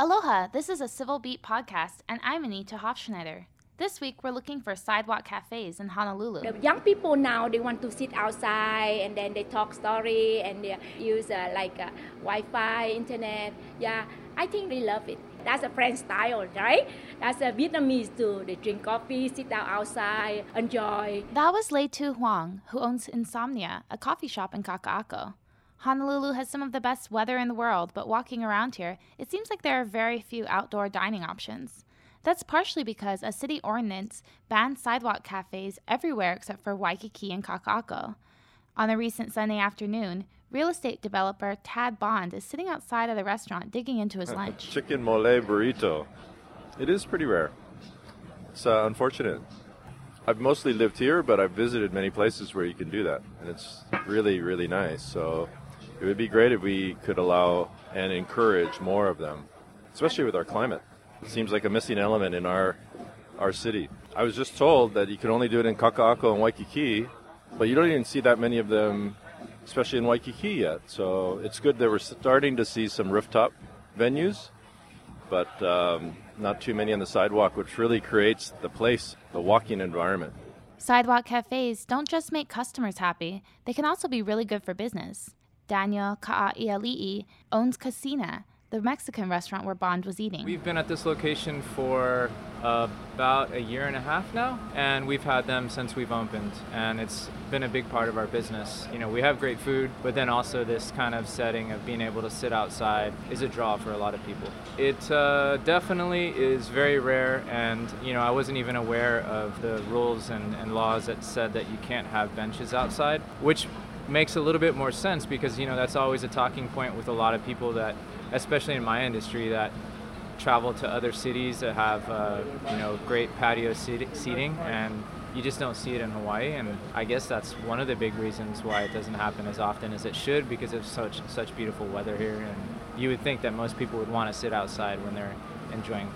Aloha, this is a Civil Beat podcast, and I'm Anita Hofschneider. This week, we're looking for sidewalk cafes in Honolulu. The young people now they want to sit outside and then they talk story and they use uh, like uh, Wi-Fi, internet. Yeah, I think they love it. That's a French style, right? That's a Vietnamese too. They drink coffee, sit down outside, enjoy. That was Lei Tu Huang, who owns Insomnia, a coffee shop in Kaka'ako. Honolulu has some of the best weather in the world, but walking around here, it seems like there are very few outdoor dining options. That's partially because a city ordinance bans sidewalk cafes everywhere except for Waikiki and Kaka'ako. On a recent Sunday afternoon, real estate developer Tad Bond is sitting outside of the restaurant digging into his lunch. Chicken mole burrito. It is pretty rare. It's uh, unfortunate. I've mostly lived here, but I've visited many places where you can do that, and it's really, really nice. So it would be great if we could allow and encourage more of them, especially with our climate. It seems like a missing element in our our city. I was just told that you can only do it in Kaka'ako and Waikiki, but you don't even see that many of them, especially in Waikiki yet. So it's good that we're starting to see some rooftop venues, but um, not too many on the sidewalk, which really creates the place, the walking environment. Sidewalk cafes don't just make customers happy, they can also be really good for business. Daniel Ka'aiali'i owns Cocina, the Mexican restaurant where Bond was eating. We've been at this location for uh, about a year and a half now, and we've had them since we've opened, and it's been a big part of our business. You know, we have great food, but then also this kind of setting of being able to sit outside is a draw for a lot of people. It uh, definitely is very rare, and you know, I wasn't even aware of the rules and, and laws that said that you can't have benches outside, which makes a little bit more sense because you know that's always a talking point with a lot of people that especially in my industry that travel to other cities that have uh, you know great patio seating and you just don't see it in Hawaii and I guess that's one of the big reasons why it doesn't happen as often as it should because of such such beautiful weather here and you would think that most people would want to sit outside when they're enjoying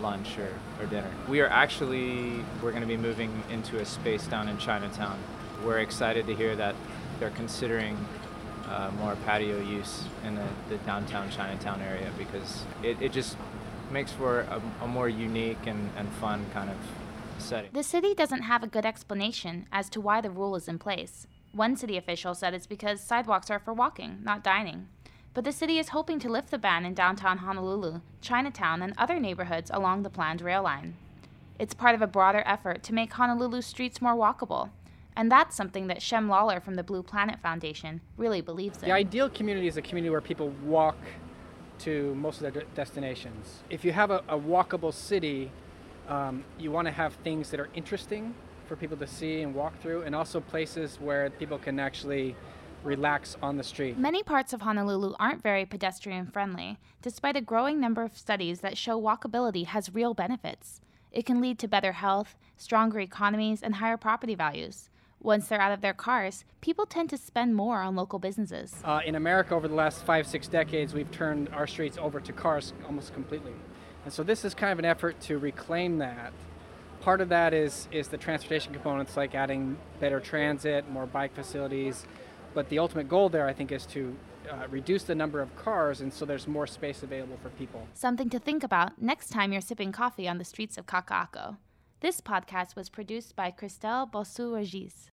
lunch or, or dinner. We are actually we're going to be moving into a space down in Chinatown. We're excited to hear that they're considering uh, more patio use in the, the, downtown Chinatown area because it, it just makes for a, a more unique and, and fun kind of setting. The city doesn't have a good explanation as to why the rule is in place. One city official said it's because sidewalks are for walking, not dining. But the city is hoping to lift the ban in downtown Honolulu, Chinatown, and other neighborhoods along the planned rail line. It's part of a broader effort to make Honolulu streets more walkable and that's something that Shem Lawler from the Blue Planet Foundation really believes in. The ideal community is a community where people walk to most of their destinations. If you have a, a walkable city, um, you want to have things that are interesting for people to see and walk through, and also places where people can actually relax on the street. Many parts of Honolulu aren't very pedestrian friendly, despite a growing number of studies that show walkability has real benefits. It can lead to better health, stronger economies, and higher property values. Once they're out of their cars, people tend to spend more on local businesses. Uh, in America, over the last five, six decades, we've turned our streets over to cars almost completely. And so this is kind of an effort to reclaim that. Part of that is, is the transportation components, like adding better transit, more bike facilities. But the ultimate goal there, I think, is to uh, reduce the number of cars, and so there's more space available for people. Something to think about next time you're sipping coffee on the streets of Kaka'ako. This podcast was produced by Christelle Bossou Regis.